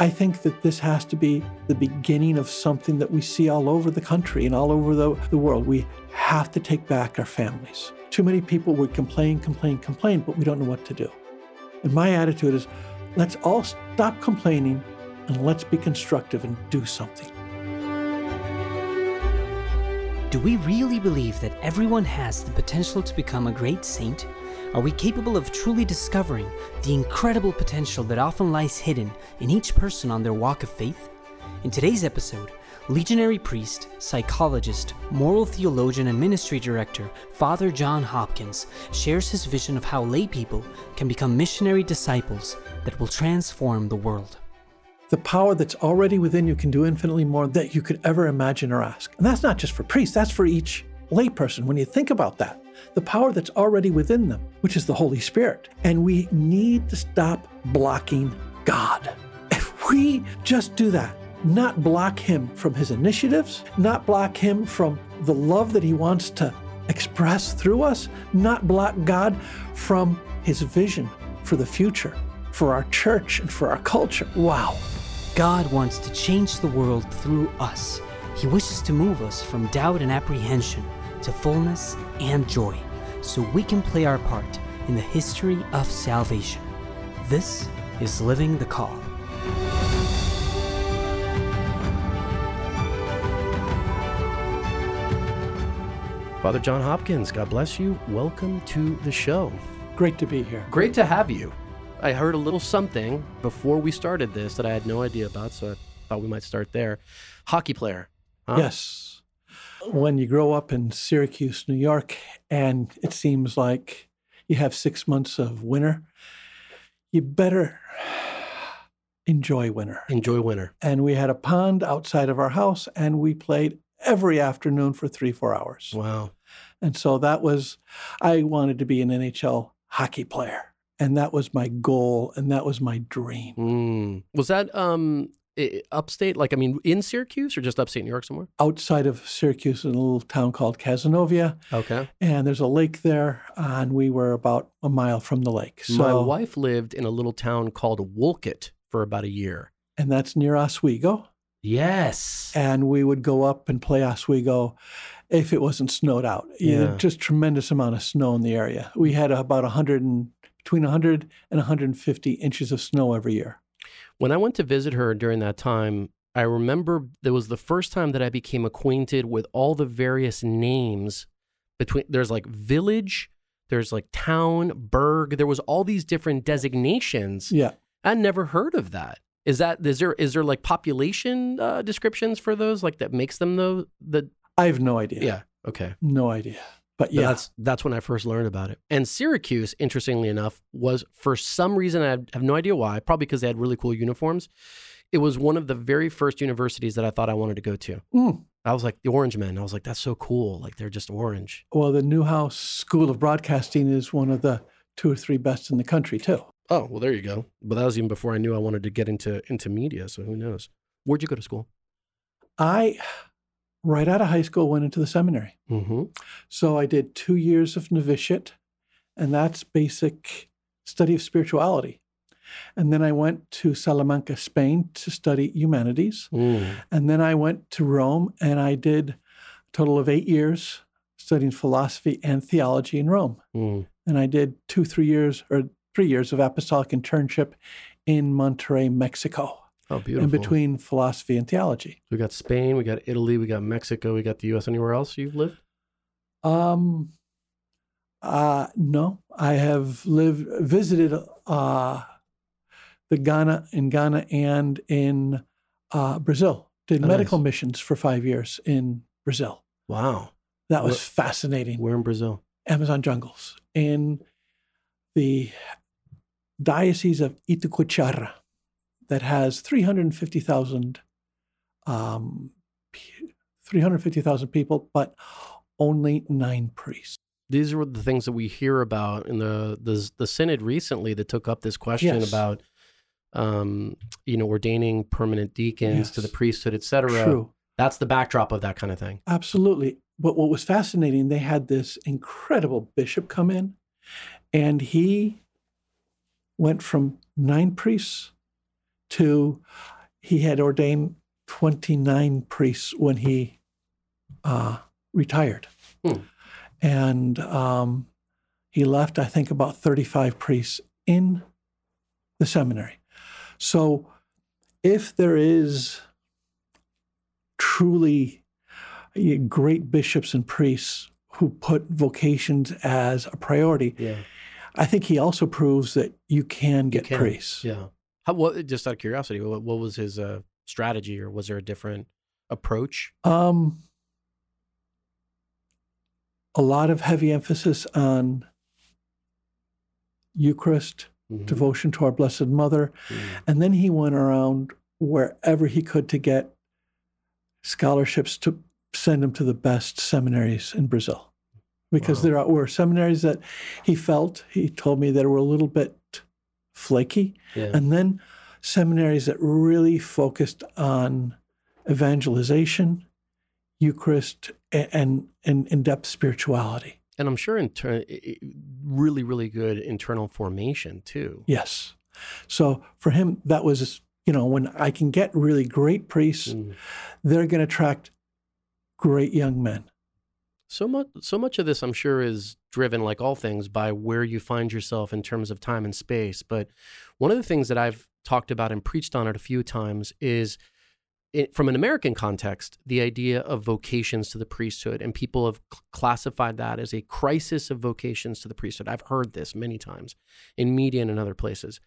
I think that this has to be the beginning of something that we see all over the country and all over the, the world. We have to take back our families. Too many people would complain, complain, complain, but we don't know what to do. And my attitude is let's all stop complaining and let's be constructive and do something. Do we really believe that everyone has the potential to become a great saint? Are we capable of truly discovering the incredible potential that often lies hidden in each person on their walk of faith? In today's episode, legionary priest, psychologist, moral theologian, and ministry director Father John Hopkins shares his vision of how lay people can become missionary disciples that will transform the world. The power that's already within you can do infinitely more than you could ever imagine or ask. And that's not just for priests, that's for each layperson. When you think about that, the power that's already within them, which is the Holy Spirit. And we need to stop blocking God. If we just do that, not block Him from His initiatives, not block Him from the love that He wants to express through us, not block God from His vision for the future, for our church and for our culture. Wow. God wants to change the world through us. He wishes to move us from doubt and apprehension to fullness and joy so we can play our part in the history of salvation. This is Living the Call. Father John Hopkins, God bless you. Welcome to the show. Great to be here. Great to have you. I heard a little something before we started this that I had no idea about, so I thought we might start there. Hockey player. Huh? Yes. When you grow up in Syracuse, New York, and it seems like you have six months of winter, you better enjoy winter. Enjoy winter. And we had a pond outside of our house, and we played every afternoon for three, four hours. Wow. And so that was, I wanted to be an NHL hockey player and that was my goal and that was my dream. Mm. Was that um upstate? Like, I mean, in Syracuse or just upstate New York somewhere? Outside of Syracuse, in a little town called Cazenovia. Okay. And there's a lake there, and we were about a mile from the lake. So, My wife lived in a little town called Wolcott for about a year. And that's near Oswego. Yes. And we would go up and play Oswego if it wasn't snowed out. Yeah. Just tremendous amount of snow in the area. We had about 100 and between 100 and 150 inches of snow every year. When I went to visit her during that time, I remember there was the first time that I became acquainted with all the various names between there's like village, there's like town, burg, there was all these different designations. Yeah. I never heard of that. Is that is there is there like population uh, descriptions for those like that makes them though the I have no idea. yeah okay No idea. But But yeah, that's that's when I first learned about it. And Syracuse, interestingly enough, was for some reason I have no idea why. Probably because they had really cool uniforms. It was one of the very first universities that I thought I wanted to go to. Mm. I was like the Orange Men. I was like, that's so cool. Like they're just orange. well, the Newhouse School of Broadcasting is one of the two or three best in the country, too. Oh well, there you go. But that was even before I knew I wanted to get into into media. So who knows? Where'd you go to school? I, right out of high school, went into the seminary. Mm-hmm. So I did two years of novitiate, and that's basic study of spirituality. And then I went to Salamanca, Spain to study humanities. Mm. And then I went to Rome and I did a total of eight years studying philosophy and theology in Rome. Mm. And I did two, three years or three years of apostolic internship in Monterrey, Mexico, Oh, beautiful. in between philosophy and theology. we got Spain, we got Italy, we got Mexico, we got the U.S. Anywhere else you've lived? Um, uh, no, I have lived, visited uh, the Ghana in Ghana and in uh, Brazil. Did Oh, medical nice. missions for five years in Brazil. Wow. That was fascinating. Where in Brazil? Amazon jungles in the diocese of Itacoatiara that has 350,000 um, 350,000 people, but only nine priests. these were the things that we hear about in the the, the synod recently that took up this question Yes. about um, you know ordaining permanent deacons to the priesthood, et cetera. True. That's the backdrop of that kind of thing. Absolutely. But what was fascinating, they had this incredible bishop come in, and he went from nine priests to he had ordained 29 priests when he uh, retired. Hmm. And um, he left, I think, about 35 priests in the seminary. So if there is truly great bishops and priests who put vocations as a priority, Yeah. I think he also proves that you can get can, priests. Yeah. How, what, just out of curiosity, what, what was his uh, strategy or was there a different approach? Um, a lot of heavy emphasis on Eucharist, Mhm. devotion to our Blessed Mother. Mm. And then he went around wherever he could to get scholarships to send him to the best seminaries in Brazil. Because Wow. there were seminaries that he felt, he told me, that were a little bit flaky. Yeah. And then seminaries that really focused on evangelization, Eucharist, and, and in depth spirituality. And I'm sure in turn, really, really good internal formation too. Yes. So for him, that was, you know, when I can get really great priests, Mm. they're going to attract great young men. So much, so much of this, I'm sure, is driven, like all things, by where you find yourself in terms of time and space. But one of the things that I've talked about and preached on it a few times is, it, from an American context, the idea of vocations to the priesthood, and people have cl- classified that as a crisis of vocations to the priesthood. I've heard this many times in media and in other places.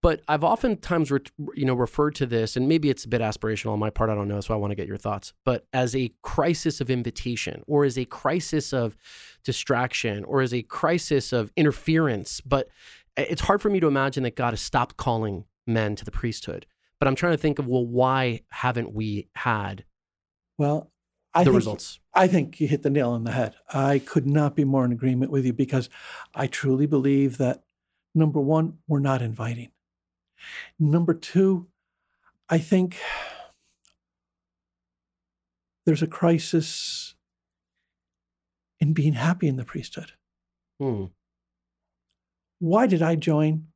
But I've oftentimes, re- you know, referred to this, and maybe it's a bit aspirational on my part. I don't know, so I want to get your thoughts. But as a crisis of invitation, or as a crisis of distraction, or as a crisis of interference. But it's hard for me to imagine that God has stopped calling men to the priesthood. But I'm trying to think of, well, why haven't we had Well, I the think, results? I think you hit the nail on the head. I could not be more in agreement with you because I truly believe that number one, we're not inviting. Number two, I think there's a crisis in being happy in the priesthood. Hmm. Why did I join?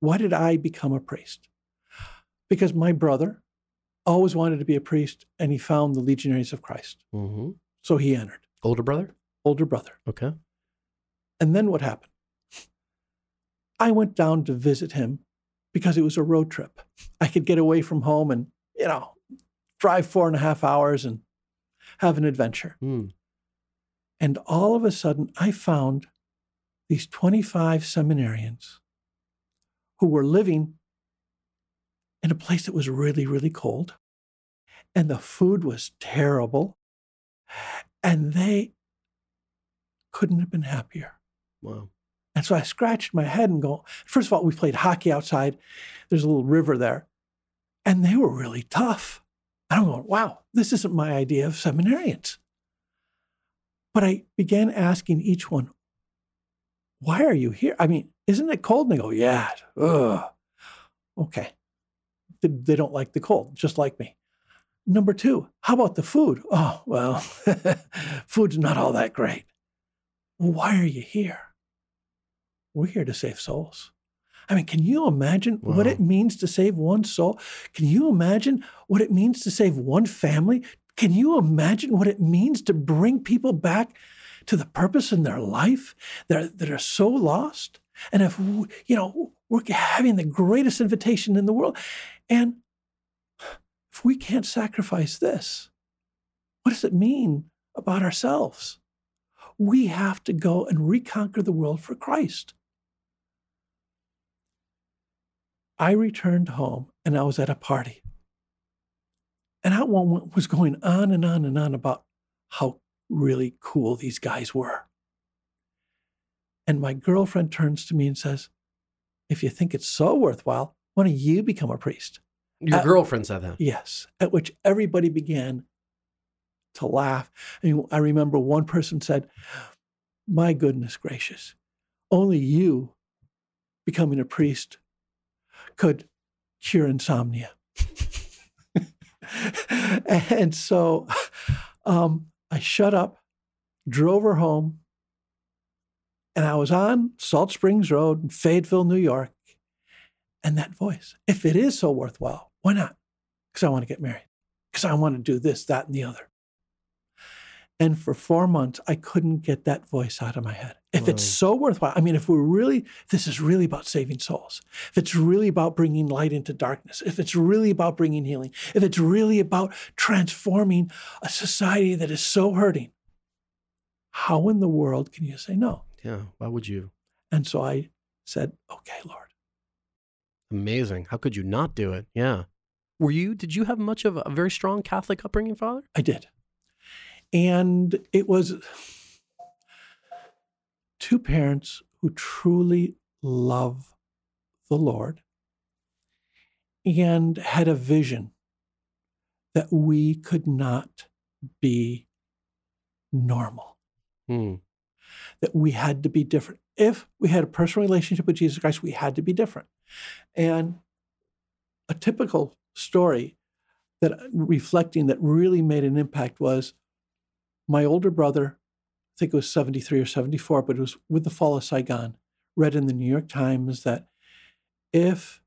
Why did I become a priest? Because my brother always wanted to be a priest and he found the Legionaries of Christ. hmm So he entered, Older brother? older brother. Okay. And then what happened? I went down to visit him because it was a road trip. I could get away from home and, you know, drive four and a half hours and have an adventure. Hmm. And all of a sudden, I found these 25 seminarians who were living in a place that was really, really cold. And the food was terrible. And they couldn't have been happier. Wow. And so I scratched my head and go, first of all, we played hockey outside. There's a little river there. And they were really tough. And I'm going, wow, this isn't my idea of seminarians. But I began asking each one, why are you here? I mean, isn't it cold? And they go, yeah. Ugh. Okay. They, don't like the cold, just like me. Number two, how about the food? Oh, well, food's not all that great. Well, why are you here? We're here to save souls. I mean, can you imagine what it means to save one soul? Can you imagine what it means to save one family? Can you imagine what it means to bring people back to the purpose in their life that, that are so lost? And if, w- you know, we're having the greatest invitation in the world. And if we can't sacrifice this, what does it mean about ourselves? We have to go and reconquer the world for Christ. I returned home and I was at a party. And that one was going on and on and on about how really cool these guys were. And my girlfriend turns to me and says, If you think it's so worthwhile, why don't you become a priest? Your Uh, girlfriend said that. Yes. At which everybody began to laugh. And I remember one person said, My goodness gracious, only you becoming a priest could cure insomnia. and so um, I shut up, drove her home, and I was on Salt Springs Road in Fayetteville, New York. and that voice. If it is so worthwhile, why not? Because I want to get married, because I want to do this, that, and the other. And for four months, I couldn't get that voice out of my head. If it's so worthwhile, I mean, if we're really, if this is really about saving souls, if it's really about bringing light into darkness, if it's really about bringing healing, if it's really about transforming a society that is so hurting, how in the world can you say no? Yeah. Why would you? And so I said, okay, Lord. Amazing. How could you not do it? Yeah. Were you, did you have much of a very strong Catholic upbringing, Father? I did. And it was two parents who truly love the Lord and had a vision that we could not be normal, Hmm. that we had to be different. If we had a personal relationship with Jesus Christ, we had to be different. And a typical story that reflecting that really made an impact was my older brother, I think it was 73 or 74, but it was with the fall of Saigon, read in the New York Times that if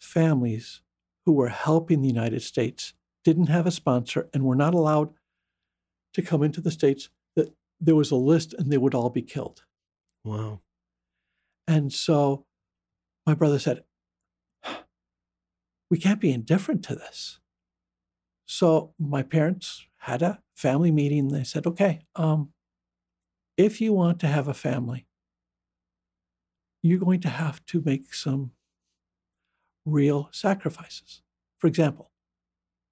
families who were helping the United States didn't have a sponsor and were not allowed to come into the States, that there was a list and they would all be killed. Wow. And so my brother said, We can't be indifferent to this. So my parents had a family meeting. They said, Okay, um, if you want to have a family, you're going to have to make some real sacrifices. For example,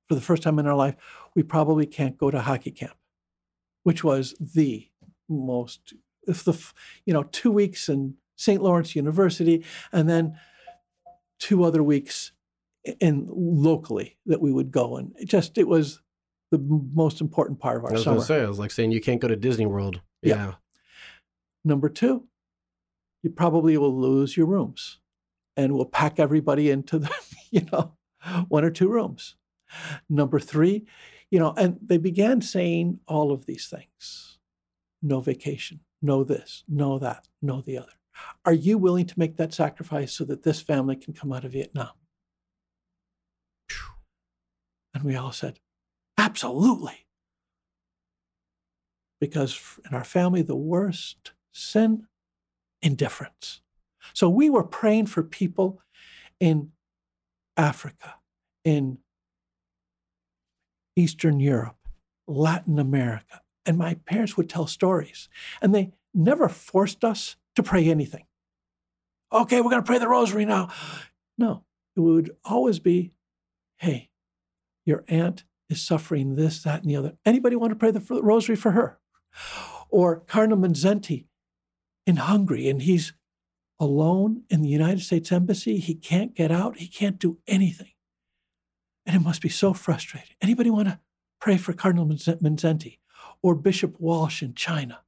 for the first time in our life, we probably can't go to hockey camp, which was the most, if the, you know, two weeks in St. Lawrence University, and then two other weeks in locally that we would go. And it just, it was the most important part of our I was summer. say, I was like saying you can't go to Disney World. Yeah. Yeah. Number two, you probably will lose your rooms and we'll pack everybody into the, you know, one or two rooms. Number three, you know, and they began saying all of these things no vacation, no this, no that, no the other. Are you willing to make that sacrifice so that this family can come out of Vietnam? And we all said, absolutely. Because in our family, the worst sin, indifference. So we were praying for people in Africa, in Eastern Europe, Latin America. And my parents would tell stories, and they never forced us to pray anything. Okay, we're going to pray the rosary now. No, it would always be hey, your aunt is suffering this, that, and the other. Anybody want to pray the rosary for her? Or Cardinal Mindszenty in Hungary, and he's alone in the United States Embassy. He can't get out, he can't do anything. And it must be so frustrating. Anybody want to pray for Cardinal Mindszenty or Bishop Walsh in China?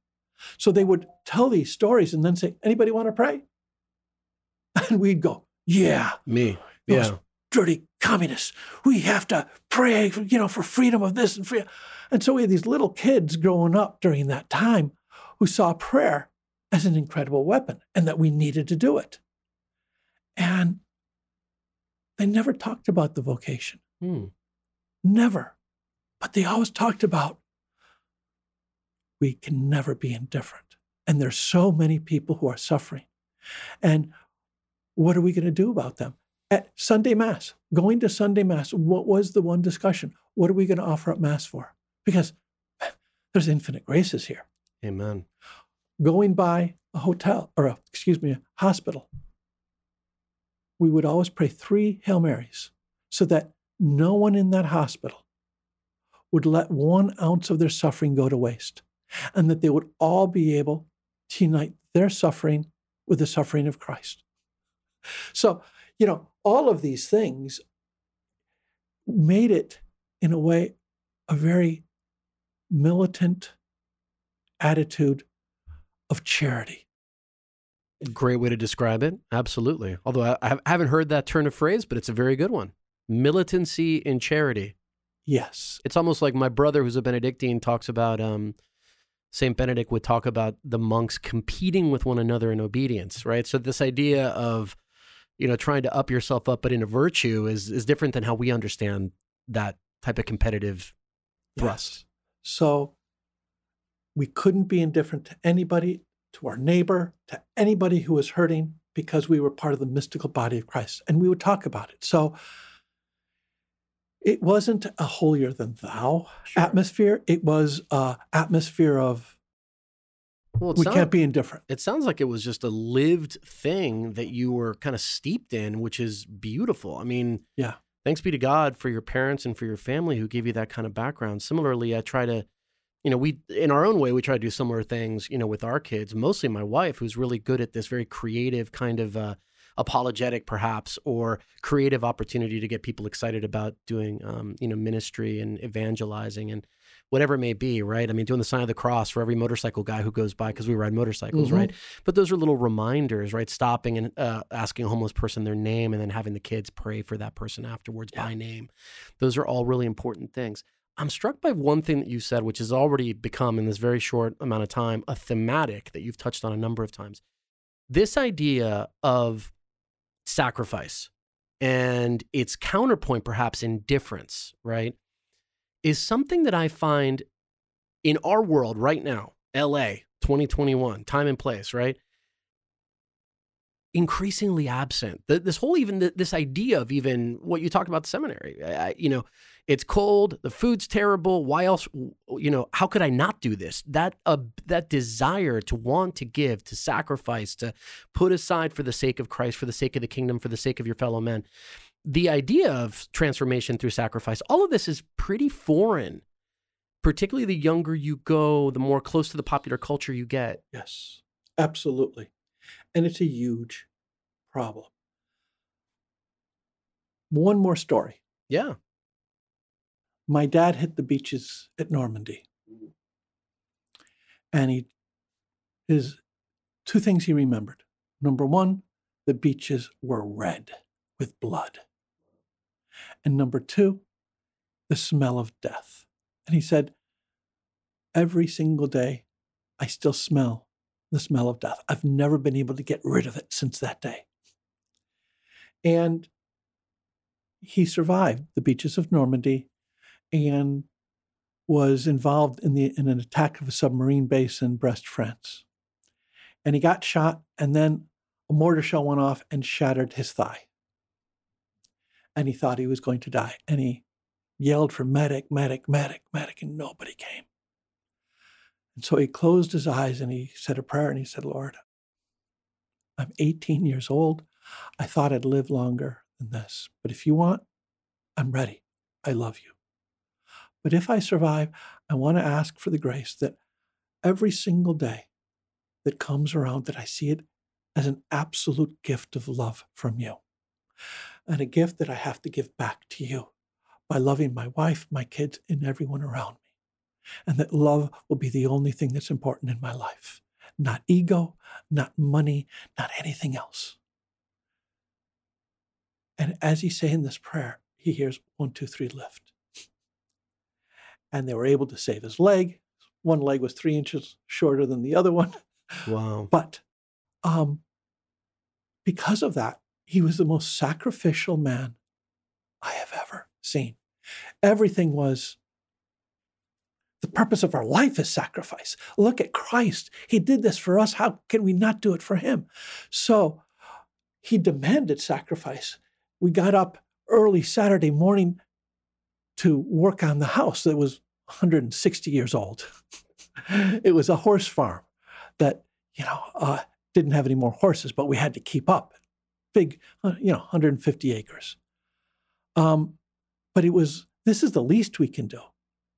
So they would tell these stories and then say, Anybody want to pray? And we'd go, Yeah, Me. Yeah. dirty communists. We have to pray, for, you know, for freedom of this and freedom. And so we had these little kids growing up during that time who saw prayer as an incredible weapon and that we needed to do it. And they never talked about the vocation. Hmm. Never. But they always talked about we can never be indifferent. And there's so many people who are suffering. And what are we going to do about them? At Sunday Mass, going to Sunday Mass, what was the one discussion? What are we going to offer up Mass for? Because there's infinite graces here. Amen. Going by a hotel, or a, excuse me, a hospital, we would always pray three Hail Marys so that no one in that hospital would let one ounce of their suffering go to waste, and that they would all be able to unite their suffering with the suffering of Christ. So, you know, all of these things made it, in a way, a very militant attitude of charity. Great way to describe it. Absolutely. Although I, I haven't heard that turn of phrase, but it's a very good one. Militancy in charity. Yes. It's almost like my brother, who's a Benedictine, talks about um, Saint Benedict would talk about the monks competing with one another in obedience, right? So this idea of you know, trying to up yourself up, but in a virtue is is different than how we understand that type of competitive thrust. Yes. So we couldn't be indifferent to anybody, to our neighbor, to anybody who was hurting because we were part of the mystical body of Christ. And we would talk about it. So it wasn't a holier than thou Sure. atmosphere. It was a atmosphere of Well, we can't be indifferent. It sounds like it was just a lived thing that you were kind of steeped in, which is beautiful. I mean, Yeah. Thanks be to God for your parents and for your family who gave you that kind of background. Similarly, I try to, you know, we in our own way we try to do similar things, you know, with our kids. Mostly my wife, who's really good at this very creative kind of uh, apologetic, perhaps, or creative opportunity to get people excited about doing, um, you know, ministry and evangelizing and whatever it may be. Right? I mean, doing the sign of the cross for every motorcycle guy who goes by because we ride motorcycles, Mhm. right? But those are little reminders, right? Stopping and uh, asking a homeless person their name and then having the kids pray for that person afterwards Yeah. by name. Those are all really important things. I'm struck by one thing that you said, which has already become, in this very short amount of time, a thematic that you've touched on a number of times. This idea of sacrifice and its counterpoint, perhaps indifference, right, is something that I find in our world right now, LA 2021, time and place, right? Increasingly absent. Th- This whole even th- this idea of even what you talked about the seminary, I- you know, it's cold, the food's terrible. Why else? You know, how could I not do this? That uh, that desire to want to give, to sacrifice, to put aside for the sake of Christ, for the sake of the kingdom, for the sake of your fellow men. The idea of transformation through sacrifice, all of this is pretty foreign particularly the younger you go, the more close to the popular culture you get. Yes, absolutely. And it's a huge problem. One more story. Yeah. My dad hit the beaches at Normandy. And he his two things he remembered. Number one, the beaches were red with blood. And number two, the smell of death. And he said, Every single day, I still smell the smell of death. I've never been able to get rid of it since that day. And he survived the beaches of Normandy and was involved in, the, in an attack of a submarine base in Brest, France. And he got shot, and then a mortar shell went off and shattered his thigh. And he thought he was going to die. And he yelled for medic, medic, medic, medic, and nobody came. And so he closed his eyes and he said a prayer and he said, Lord, I'm 18 years old. I thought I'd live longer than this. But if you want, I'm ready. I love you. But if I survive, I want to ask for the grace that every single day that comes around, that I see it as an absolute gift of love from you. And a gift that I have to give back to you by loving my wife, my kids, and everyone around me. And that love will be the only thing that's important in my life. Not ego, not money, not anything else. And as he's saying this prayer, he hears one, two, three, lift. And they were able to save his leg. One leg was three inches shorter than the other one. Wow. But um, because of that, he was the most sacrificial man I have ever seen. Everything was the purpose of our life is sacrifice. Look at Christ. He did this for us. How can we not do it for him? So he demanded sacrifice. We got up early Saturday morning to work on the house that was 160 years old. it was a horse farm that, you know, uh, didn't have any more horses, but we had to keep up. Big, uh, you know, 150 acres. Um, but it was, this is the least we can do.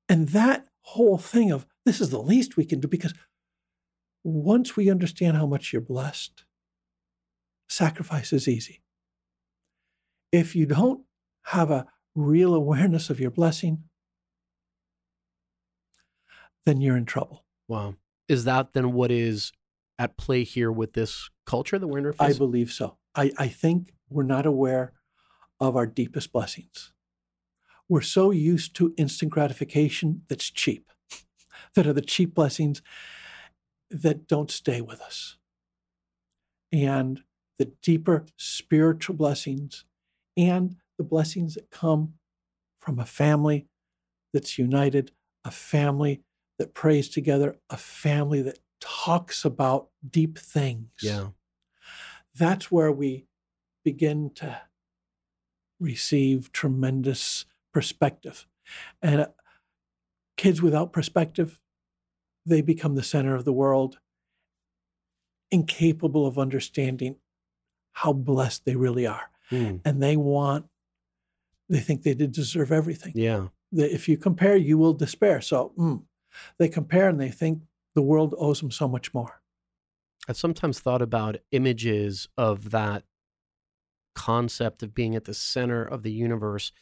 And that whole thing of this is the least we can do because once we understand how much you're blessed, sacrifice is easy. If you don't have a real awareness of your blessing, then you're in trouble. Wow. Is that then what is at play here with this culture that we're in I believe so. I, I think we're not aware of our deepest blessings. We're so used to instant gratification that's cheap, that are the cheap blessings that don't stay with us. And the deeper spiritual blessings and the blessings that come from a family that's united, a family that prays together, a family that talks about deep things. Yeah. That's where we begin to receive tremendous perspective. And uh, kids without perspective, they become the center of the world, incapable of understanding how blessed they really are. Hmm. And they want, they think they did deserve everything. Yeah. That if you compare, you will despair. So mm, they compare and they think the world owes them so much more. I've sometimes thought about images of that concept of being at the center of the universe.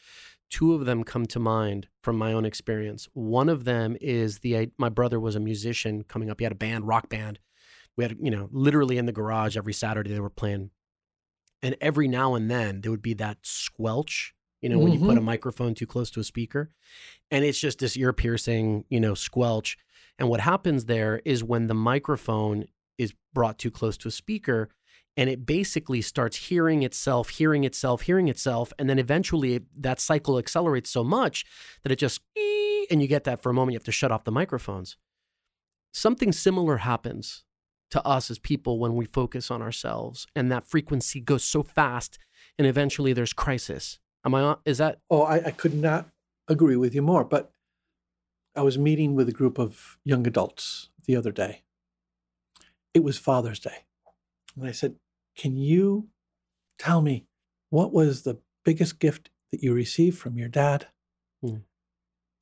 Two of them come to mind from my own experience. One of them is the my brother was a musician coming up. He had a band, rock band. We had, you know, literally in the garage every Saturday they were playing. And every now and then there would be that squelch, you know, when you put a mm-hmm. microphone too close to a speaker. And it's just this ear piercing, you know, squelch. And what happens there is when the microphone is brought too close to a speaker and it basically starts hearing itself, hearing itself, hearing itself. And then eventually that cycle accelerates so much that it just, and you get that for a moment. You have to shut off the microphones. Something similar happens to us as people when we focus on ourselves and that frequency goes so fast and eventually there's crisis. Am I on? Is that Oh, I, I could not agree with you more. But I was meeting with a group of young adults the other day. It was Father's Day. And I said, Can you tell me what was the biggest gift that you received from your dad? Hmm.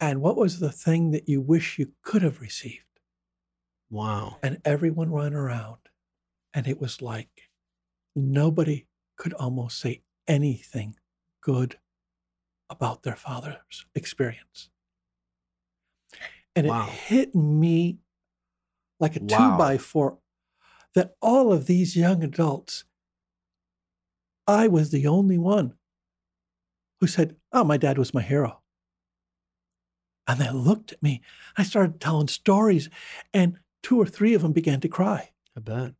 And what was the thing that you wish you could have received? wow? And everyone ran around. And it was like nobody could almost say anything good about their father's experience. And Wow. it hit me like a two by four that all of these young adults, I was the only one who said, Oh, my dad was my hero. And they looked at me. I started telling stories, and two or three of them began to cry I bet.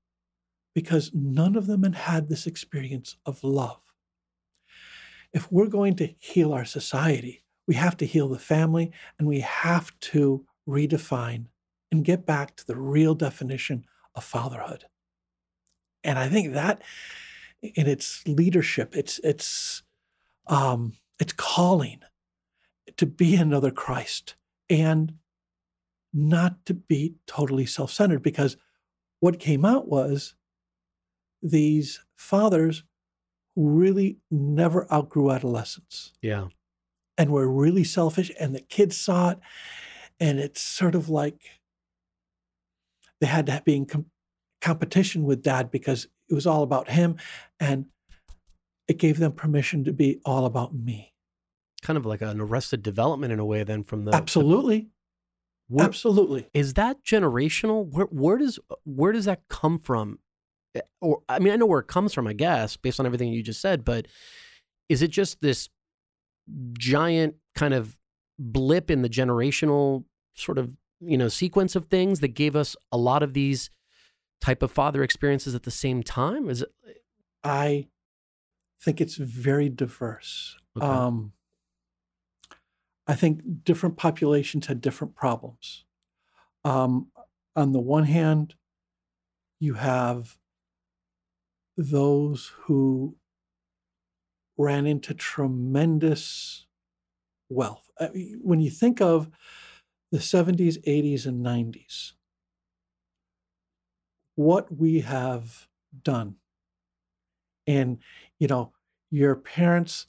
because none of them had had this experience of love. If we're going to heal our society, we have to heal the family and we have to redefine and get back to the real definition of fatherhood. And I think that in its leadership, its its um, its calling to be another Christ and not to be totally self-centered because what came out was these fathers who really never outgrew adolescence Yeah. and were really selfish and the kids saw it and it's sort of like they had to be in com- competition with dad because it was all about him and it gave them permission to be all about me. Kind of like an arrested development in a way, then from the absolutely. Where- absolutely. is that generational? Where where does where does that come from? Eh, or i mean i know where it comes from i guess based on everything you just said but is it just this giant kind of blip in the generational sort of you know sequence of things that gave us a lot of these type of father experiences at the same time is it i think it's very diverse Okay. um, i think different populations had different problems um, on the one hand you have those who ran into tremendous wealth. I mean, When you think of the 70s, 80s, and 90s, what we have done, and you know, your parents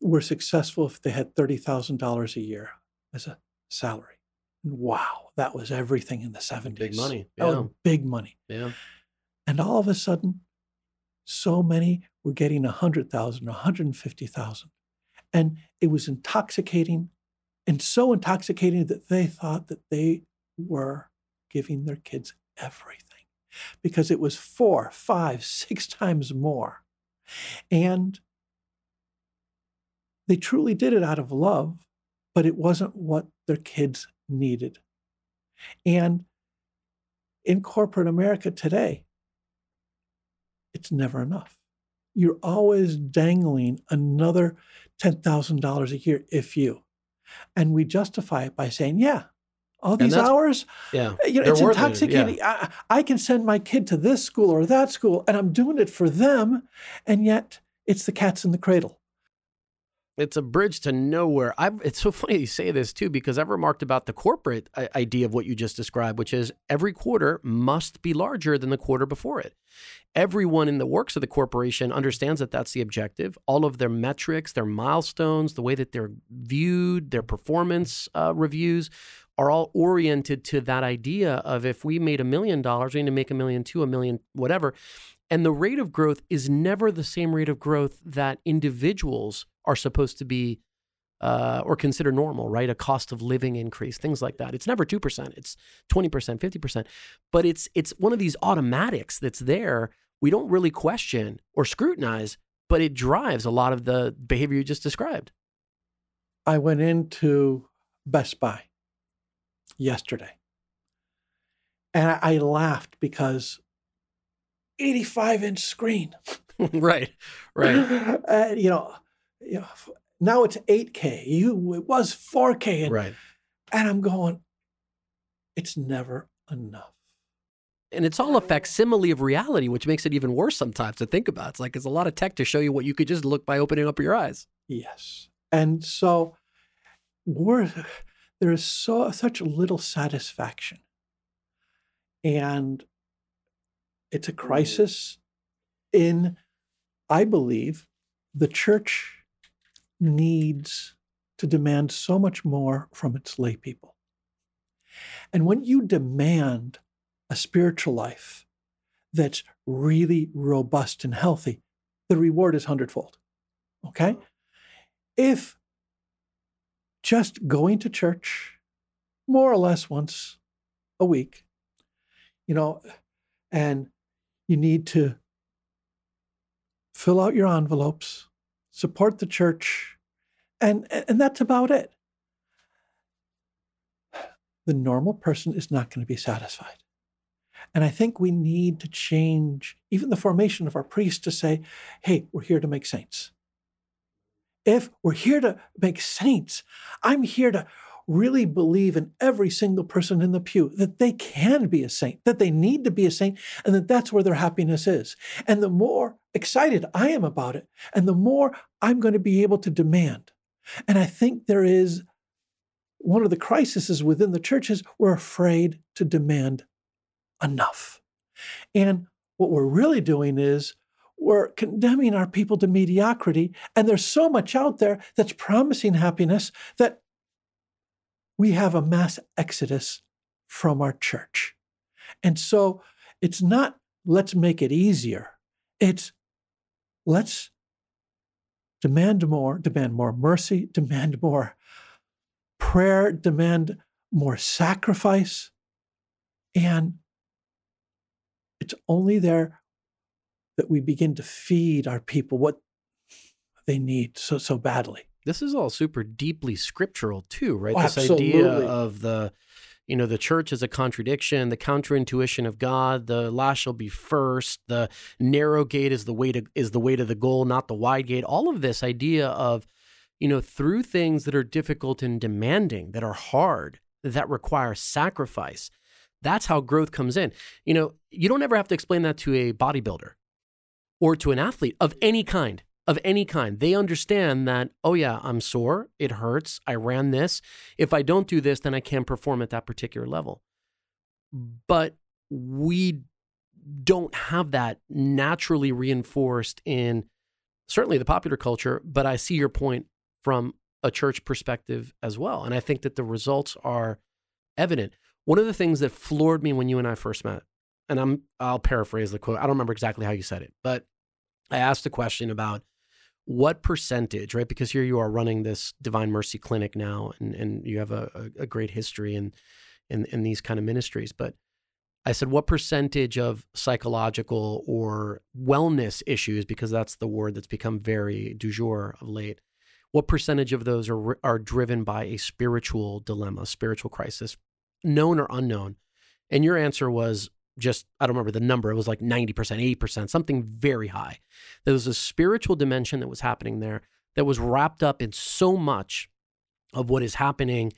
were successful if they had $30,000 a year as a salary. Wow, that was everything in the 70s. big money yeah big money. yeah And all of a sudden, so many were getting 100,000 or 150,000. And it was intoxicating and so intoxicating that they thought that they were giving their kids everything because it was four, five, six times more. And they truly did it out of love, but it wasn't what their kids needed. And in corporate America today, it's never enough. You're always dangling another $10,000 a year if you. And we justify it by saying, yeah, all these hours, yeah, eh, you know, it's intoxicating. It, yeah. I, I can send my kid to this school or that school, and I'm doing it for them. And yet it's the cats in the cradle. It's a bridge to nowhere. I've, it's so funny you say this too, because I've remarked about the corporate uh, idea of what you just described, which is every quarter must be larger than the quarter before it. Everyone in the works of the corporation understands that that's the objective. All of their metrics, their milestones, the way that they're viewed, their performance uh, reviews are all oriented to that idea of if we made a million dollars, we need to make a million two, a million, whatever. And the rate of growth is never the same rate of growth that individuals are supposed to be uh, or consider normal, right? A cost of living increase, things like that. It's never 2%, it's 20%, 50%. But it's it's one of these automatics that's there. We don't really question or scrutinize, but it drives a lot of the behavior you just described. I went into Best Buy yesterday. And I, laughed because 85 inch screen. right, right. uh, you know, you know, now it's 8K. You it was 4K. And, right. And I'm going, it's never enough. And it's all a facsimile of reality, which makes it even worse sometimes to think about. It's like it's a lot of tech to show you what you could just look by opening up your eyes. Yes. And so we're there is so such little satisfaction. And it's a crisis in, I believe, the church needs to demand so much more from its lay people. And when you demand a spiritual life that's really robust and healthy, the reward is hundredfold. Okay? If just going to church more or less once a week, you know, and you need to fill out your envelopes, support the church, and, and that's about it. The normal person is not going to be satisfied. And I think we need to change even the formation of our priests to say, hey, we're here to make saints if we're here to make saints, I'm here to really believe in every single person in the pew that they can be a saint, that they need to be a saint, and that that's where their happiness is. And the more excited I am about it, and the more I'm going to be able to demand. And I think there is one of the crises within the churches, we're afraid to demand enough. And what we're really doing is we're condemning our people to mediocrity. And there's so much out there that's promising happiness that we have a mass exodus from our church. And so it's not let's make it easier, it's let's demand more, demand more mercy, demand more prayer, demand more sacrifice. And it's only there that we begin to feed our people what they need so so badly. This is all super deeply scriptural too, right? Oh, this absolutely. idea of the you know the church is a contradiction the counterintuition of god the last shall be first the narrow gate is the way to is the way to the goal not the wide gate all of this idea of you know through things that are difficult and demanding that are hard that require sacrifice that's how growth comes in you know you don't ever have to explain that to a bodybuilder or to an athlete of any kind, of any kind. They understand that, oh, yeah, I'm sore. It hurts. I ran this. If I don't do this, then I can't perform at that particular level. But we don't have that naturally reinforced in certainly the popular culture. But I see your point from a church perspective as well. And I think that the results are evident. One of the things that floored me when you and I first met and I'm I'll paraphrase the quote. I don't remember exactly how you said it, but I asked a question about what percentage, right? Because here you are running this Divine Mercy Clinic now, and, and you have a, a, great history in, in in these kind of ministries. But I said, what percentage of psychological or wellness issues, because that's the word that's become very du jour of late, what percentage of those are are driven by a spiritual dilemma, spiritual crisis, known or unknown? And your answer was just I don't remember the number. It was like 90%, 80%, something very high. There was a spiritual dimension that was happening there that was wrapped up in so much of what is happening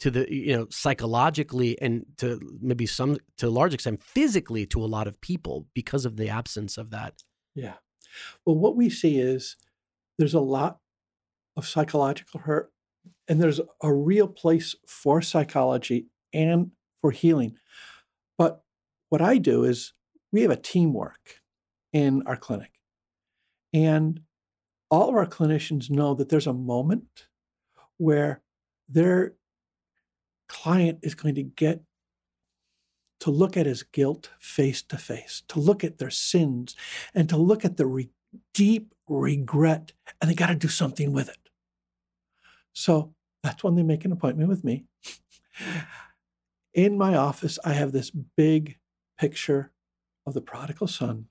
to the you know psychologically and to maybe some to a large extent physically to a lot of people because of the absence of that. Yeah. Well, what we see is there's a lot of psychological hurt and there's a real place for psychology and for healing. What I do is we have a teamwork in our clinic. And all of our clinicians know that there's a moment where their client is going to get to look at his guilt face to face, to look at their sins, and to look at the re- deep regret, and they got to do something with it. So that's when they make an appointment with me. In my office, I have this big picture of the prodigal son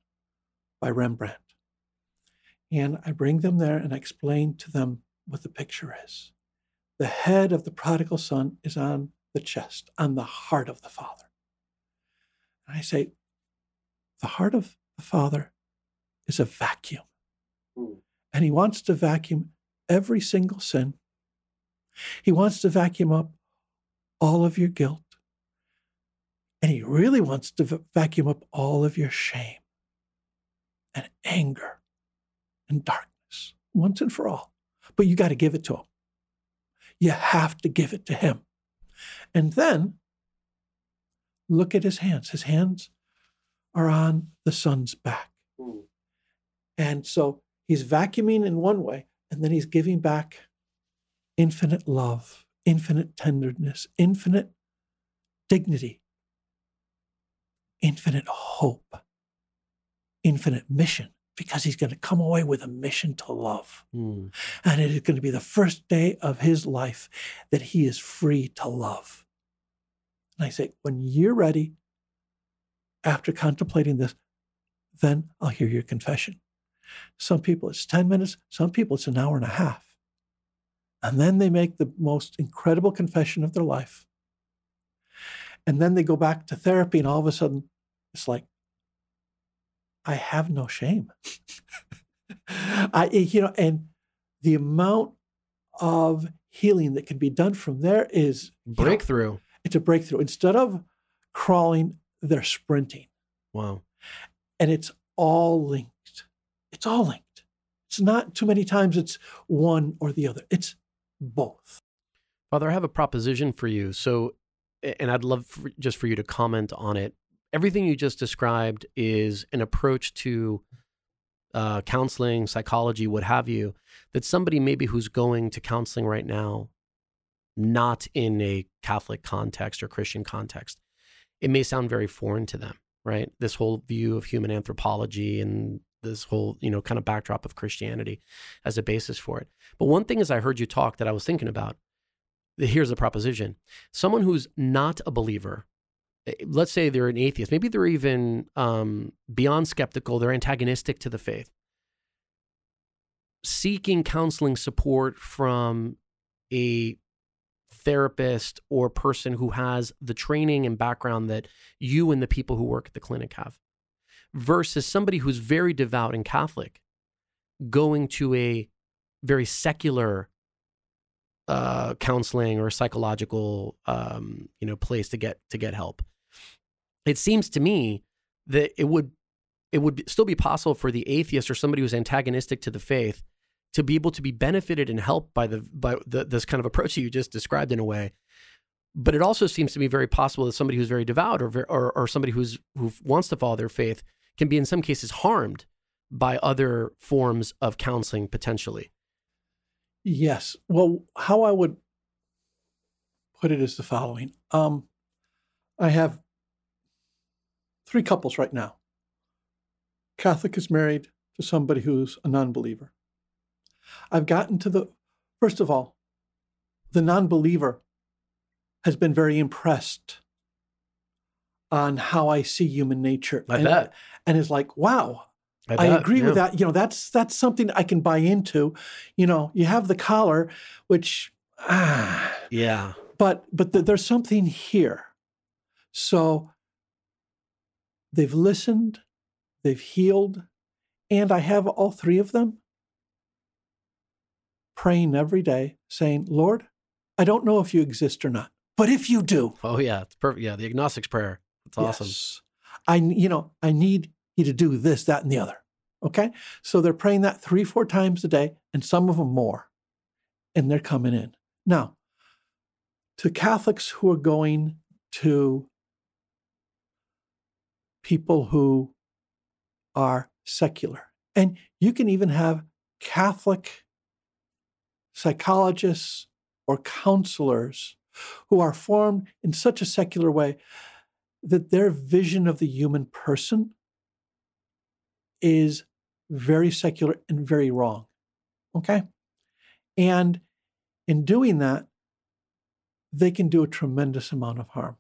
by Rembrandt. And I bring them there and I explain to them what the picture is. The head of the prodigal son is on the chest, on the heart of the father. And I say, the heart of the father is a vacuum. Mm. And he wants to vacuum every single sin. He wants to vacuum up all of your guilt. And he really wants to vacuum up all of your shame and anger and darkness once and for all. But you got to give it to him. You have to give it to him. And then look at his hands. His hands are on the son's back. Mm. And so he's vacuuming in one way, and then he's giving back infinite love, infinite tenderness, infinite dignity, infinite hope, infinite mission, because he's going to come away with a mission to love. Mm. And it is going to be the first day of his life that he is free to love. And I say, when you're ready, after contemplating this, then I'll hear your confession. Some people it's 10 minutes, some people it's an hour and a half. And then they make the most incredible confession of their life. And then they go back to therapy, and all of a sudden, it's like, I have no shame. I, eh, you know, and the amount of healing that can be done from there is breakthrough. Know, it's a breakthrough. Instead of crawling, they're sprinting. Wow. And it's all linked. It's all linked. It's not too many times it's one or the other. It's both. Father, I have a proposition for you. So, and I'd love for, just for you to comment on it. Everything you just described is an approach to uh, counseling, psychology, what have you, that somebody maybe who's going to counseling right now not in a Catholic context or Christian context, it may sound very foreign to them, right? This whole view of human anthropology and this whole, you know, kind of backdrop of Christianity as a basis for it. But one thing as I heard you talk that I was thinking about, here's the proposition. Someone who's not a believer, eh, let's say they're an atheist, maybe they're even um, beyond skeptical, they're antagonistic to the faith. Seeking counseling support from a therapist or person who has the training and background that you and the people who work at the clinic have versus somebody who's very devout and Catholic going to a very secular uh, counseling or psychological um, you know place to get to get help. It seems to me that it would it would still be possible for the atheist or somebody who's antagonistic to the faith to be able to be benefited and helped by the by the, this kind of approach that you just described in a way. But it also seems to be very possible that somebody who's very devout or or, or somebody who's who wants to follow their faith can be in some cases harmed by other forms of counseling potentially. Yes. Well, how I would put it is the following. Um, I have three couples right now. Catholic is married to somebody who's a non believer. I've gotten to the, first of all, the non believer has been very impressed on how I see human nature. I and, bet. And is like, wow, I, I agree yeah. with that. You know, that's that's something I can buy into. You know, you have the collar, which ah, yeah. But but the, there's something here. So they've listened, they've healed, and I have all three of them praying every day, saying, Lord, I don't know if you exist or not, but if you do. Oh, yeah. It's perfect. Yeah. The agnostic's prayer. That's awesome. Yes, I, you know, I need you to do this, that, and the other. Okay. So they're praying that three, four times a day, and some of them more, and they're coming in. Now, to Catholics who are going to people who are secular, and you can even have Catholic psychologists or counselors who are formed in such a secular way that their vision of the human person is very secular and very wrong. Okay? And in doing that, they can do a tremendous amount of harm.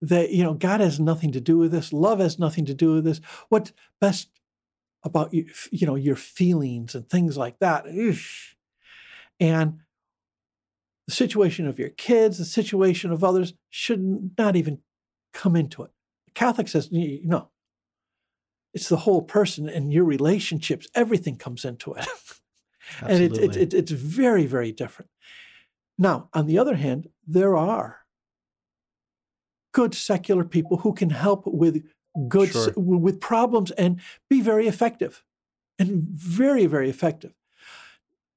That, you know, God has nothing to do with this. Love has nothing to do with this. What's best about you, you know, your feelings and things like that. And the situation of your kids, the situation of others should not even come into it. The Catholic says, no, it's the whole person and your relationships, everything comes into it. and it, it, it, it's very, very different. Now, on the other hand, there are good secular people who can help with good sure. with problems and be very effective and very very effective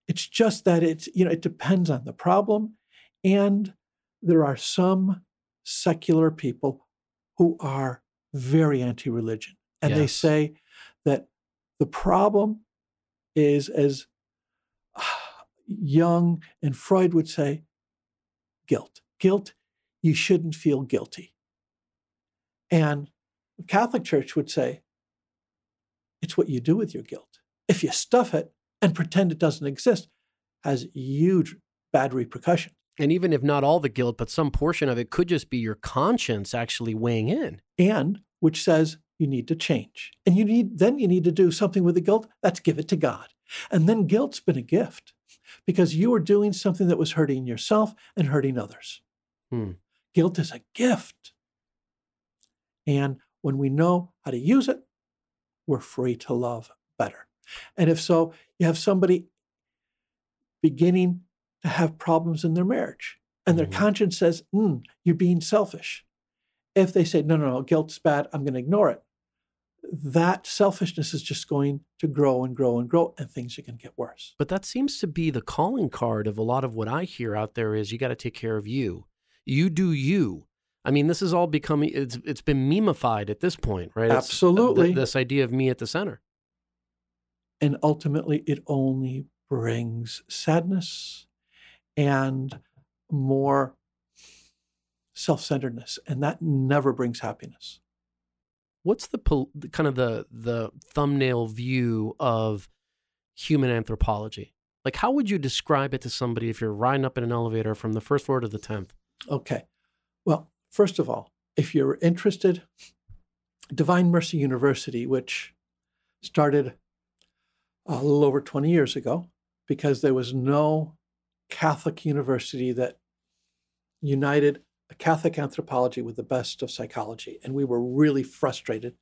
it's just that it's you know it depends on the problem and there are some secular people who are very anti-religion and they say that the problem is as Jung and Freud would say guilt. Guilt, you shouldn't feel guilty. And the Catholic Church would say it's what you do with your guilt. If you stuff it and pretend it doesn't exist, has huge bad repercussions. And even if not all the guilt, but some portion of it could just be your conscience actually weighing in. And which says you need to change. And you need then you need to do something with the guilt. That's give it to God. And then guilt's been a gift because you were doing something that was hurting yourself and hurting others. Hmm. Guilt is a gift. And when we know how to use it, we're free to love better. And if so, you have somebody beginning to have problems in their marriage, and their mm-hmm. conscience says, mm, You're being selfish. If they say, No, no, no, guilt's bad, I'm going to ignore it, that selfishness is just going to grow and grow and grow and things are going to get worse. But that seems to be the calling card of a lot of what i hear out there is you got to take care of you. You do you. I mean this is all becoming it's it's been memeified at this point right? Uh, Absolutely th- this idea of me at the center. And ultimately it only brings sadness and more self-centeredness and that never brings happiness what's the kind of the the thumbnail view of human anthropology? Like, how would you describe it to somebody if you're riding up in an elevator from the first floor to the tenth? Okay, well, first of all, if you're interested, Divine Mercy University, which started a little over 20 years ago, because there was no Catholic university that united Catholic anthropology with the best of psychology. And we were really frustrated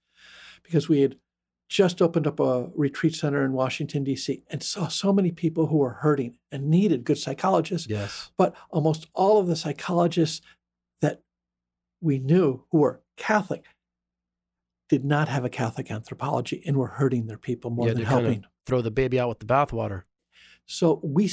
because we had just opened up a retreat center in Washington, D.C., and saw so many people who were hurting and needed good psychologists. Yes. But almost all of the psychologists that we knew who were Catholic did not have a Catholic anthropology and were hurting their people more yeah, than helping. Kind of throw the baby out with the bathwater. So we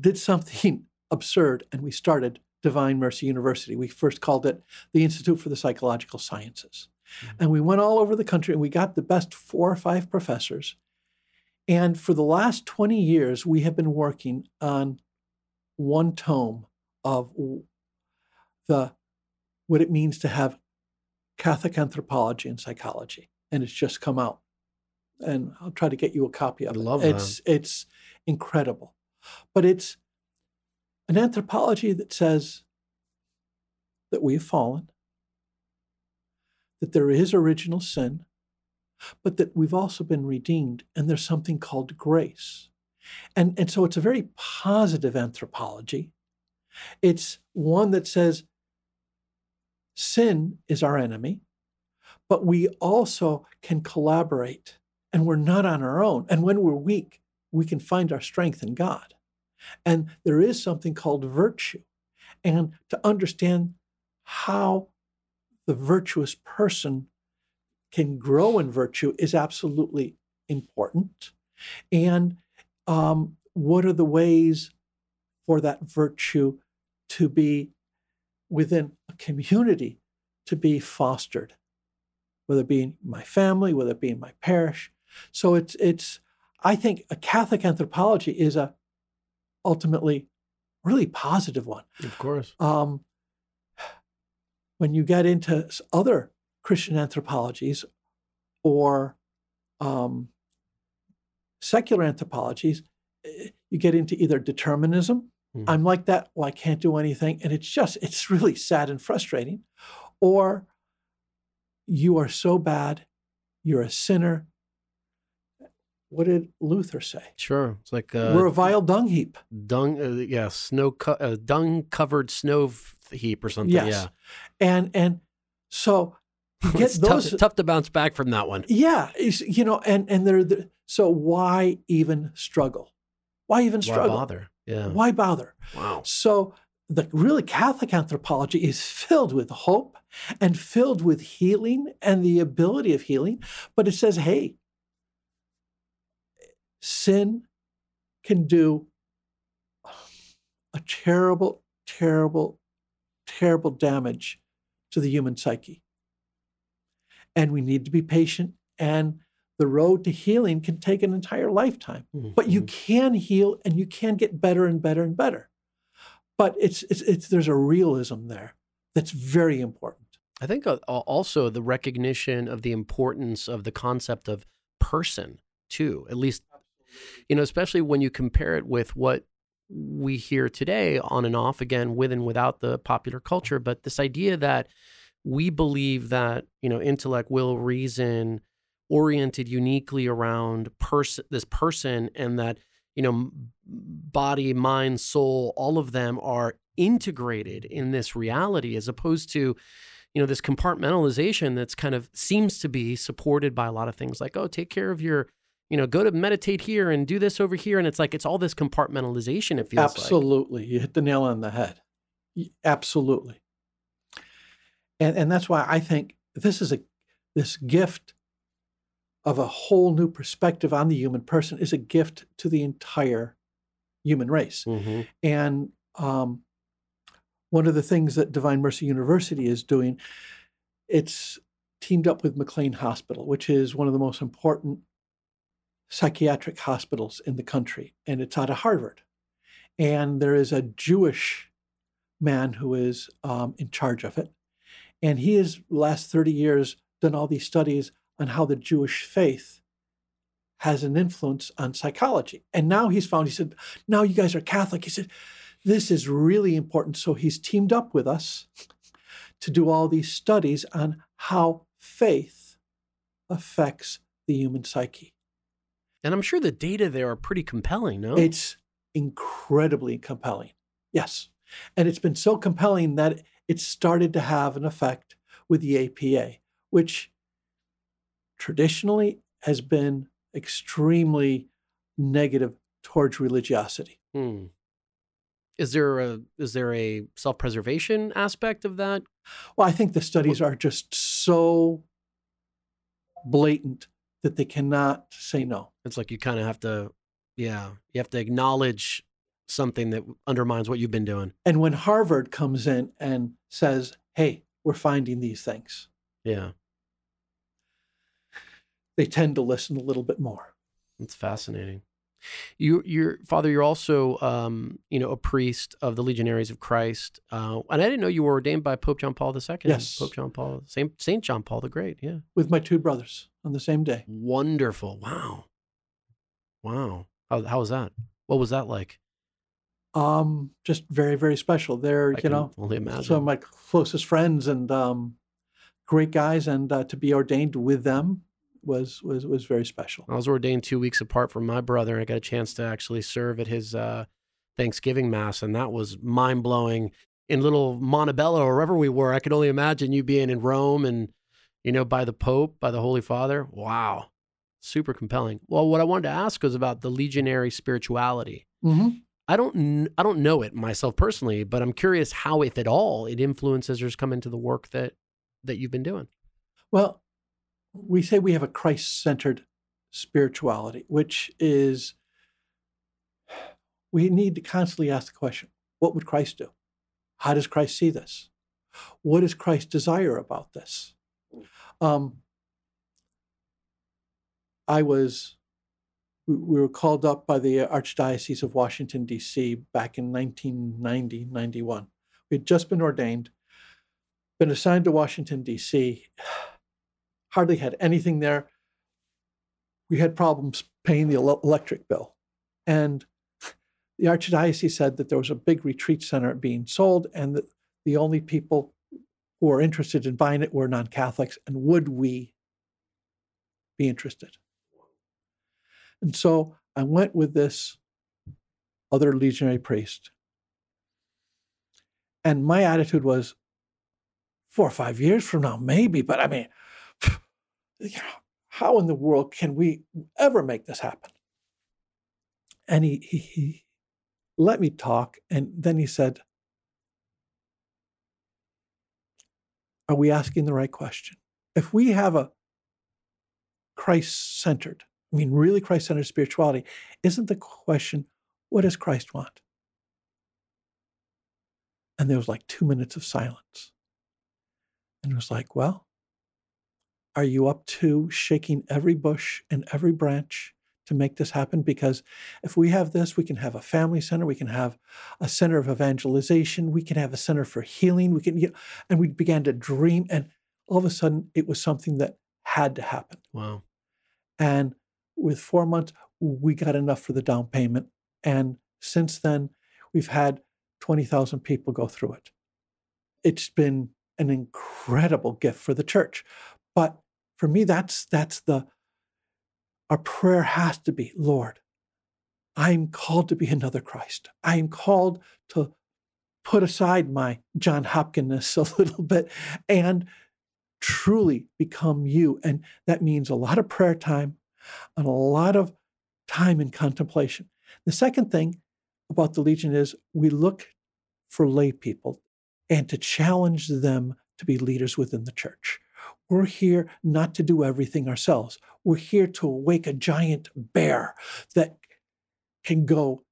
did something absurd and we started Divine Mercy University. We first called it the Institute for the Psychological Sciences. Mm-hmm. And we went all over the country and we got the best four or five professors. And for the last 20 years, we have been working on one tome of the what it means to have Catholic anthropology and psychology. And it's just come out. And I'll try to get you a copy of I it. Love it's that. it's incredible. But it's an anthropology that says that we have fallen, that there is original sin, but that we've also been redeemed, and there's something called grace. And, and so it's a very positive anthropology. It's one that says sin is our enemy, but we also can collaborate and we're not on our own. And when we're weak, we can find our strength in God. And there is something called virtue. And to understand how the virtuous person can grow in virtue is absolutely important. And um, what are the ways for that virtue to be within a community to be fostered, whether it be in my family, whether it be in my parish. So it's it's I think a Catholic anthropology is a ultimately really positive one. Of course. Um, when you get into other Christian anthropologies or um, secular anthropologies, eh, you get into either determinism. Mhm. I'm like that. Well, I can't do anything. And it's just, it's really sad and frustrating. Or you are so bad, you're a sinner. What did Luther say? Sure. It's like uh, We're a vile dung heap. dung, uh, yeah, snow, co- uh, dung covered snow f- heap or something. Yes. Yeah. And and so get it's those tough, tough to bounce back from that one. Yeah, you know, and and they're the, so why even struggle? Why even struggle? Why bother? Yeah. Why bother? Wow. So the really Catholic anthropology is filled with hope and filled with healing and the ability of healing, but it says, hey, sin can do a terrible, terrible, terrible damage to the human psyche. And we need to be patient. And the road to healing can take an entire lifetime. But you Mhm. can heal and you can get better and better and better. But it's, it's, it's there's a realism there that's very important. I think uh, also the recognition of the importance of the concept of person too. At least, you know, especially when you compare it with what we hear today on and off again with and without the popular culture. But this idea that we believe that you know intellect, will, reason, oriented uniquely around person, this person, and that you know body, mind, soul, all of them are integrated in this reality, as opposed to you know this compartmentalization that's kind of seems to be supported by a lot of things like oh take care of your you know go to meditate here and do this over here and it's like it's all this compartmentalization it feels like Absolutely. You hit the nail on the head. Absolutely. And and that's why I think this is a this gift of a whole new perspective on the human person is a gift to the entire human race. Mhm. And um, one of the things that Divine Mercy University is doing, it's teamed up with McLean Hospital, which is one of the most important psychiatric hospitals in the country, and it's out of Harvard. And there is a Jewish man who is um, in charge of it, and he has last thirty years done all these studies on how the Jewish faith has an influence on psychology. And now he's found, he said, now you guys are Catholic. He said, this is really important. So he's teamed up with us to do all these studies on how faith affects the human psyche. And i'm sure the data there are pretty compelling no It's incredibly compelling. Yes. And it's been so compelling that it started to have an effect with the APA, which traditionally has been extremely negative towards religiosity. Hmm. is there a is there a self-preservation aspect of that Well, I think the studies are just so blatant that they cannot say no. it's like you kind of have to yeah you have to acknowledge something that undermines what you've been doing And when Harvard comes in and says, hey, we're finding these things, yeah they tend to listen a little bit more. It's fascinating. You, your father, you're also, um, you know, a priest of the Legionaries of Christ, uh, and I didn't know you were ordained by Pope John Paul II. Yes. Pope John Paul, Saint Saint John Paul the Great. Yeah, With my two brothers on the same day. wonderful. Wow, wow. How how was that? What was that like? Um, just very, very special. They're, I you know, only imagine. some of my closest friends and um, great guys, and uh, to be ordained with them was was was very special. I was ordained two weeks apart from my brother. and I got a chance to actually serve at his uh, Thanksgiving mass, and that was mind blowing. In little Montebello or wherever we were, I could only imagine you being in Rome and you know, by the Pope, by the Holy Father. Wow. Super compelling. Well, what I wanted to ask was about the legionary spirituality. Mm-hmm. I don't I don't know it myself personally, but I'm curious how, if at all, it influences or has come into the work that that you've been doing. Well, we say we have a Christ centered spirituality, which is we need to constantly ask the question what would Christ do? How does Christ see this? What does Christ desire about this? Um, I was, we were called up by the Archdiocese of Washington, D.C. back in 1990, 91. We had just been ordained, been assigned to Washington, D.C., hardly had anything there. We had problems paying the electric bill. And the Archdiocese said that there was a big retreat center being sold and that the only people who were interested in buying it were non Catholics. And would we be interested? And so I went with this other legionary priest. And my attitude was four or five years from now, maybe, but I mean, how in the world can we ever make this happen? And he, he, he let me talk. And then he said, Are we asking the right question? If we have a Christ centered, I mean, really Christ centered spirituality, isn't the question, what does Christ want? And there was like two minutes of silence. And it was like, well, are you up to shaking every bush and every branch to make this happen? Because if we have this, we can have a family center, we can have a center of evangelization, we can have a center for healing, we can, you know, and we began to dream. And all of a sudden, it was something that had to happen. Wow. And with four months, we got enough for the down payment. And since then, we've had 20,000 people go through it. It's been an incredible gift for the church. But for me, that's that's the our prayer has to be, Lord, I'm called to be another Christ. I am called to put aside my John Hopkinness a little bit and truly become you. And that means a lot of prayer time and a lot of time in contemplation. The second thing about the Legion is we look for lay people and to challenge them to be leaders within the church. We're here not to do everything ourselves. We're here to awake a giant bear that can go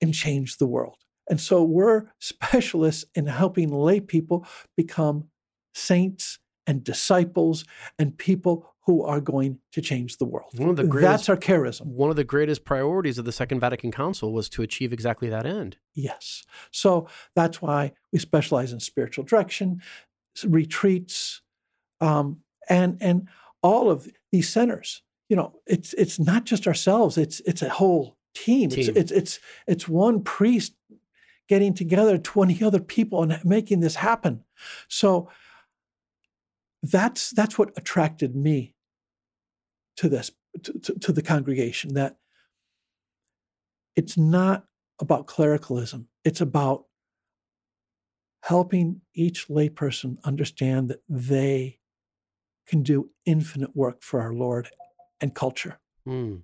and change the world. And so we're specialists in helping lay people become saints and disciples and people who are going to change the world. One of the greatest, That's our charism. One of the greatest priorities of the Second Vatican Council was to achieve exactly that end. Yes. So that's why we specialize in spiritual direction, retreats, um, and and all of these centers. You know, it's it's not just ourselves. It's it's a whole team. Team. It's, it's it's it's one priest getting together 20 other people and making this happen. So that's that's what attracted me to this to, to, to the congregation that it's not about clericalism it's about helping each layperson understand that they can do infinite work for our lord and culture Mm.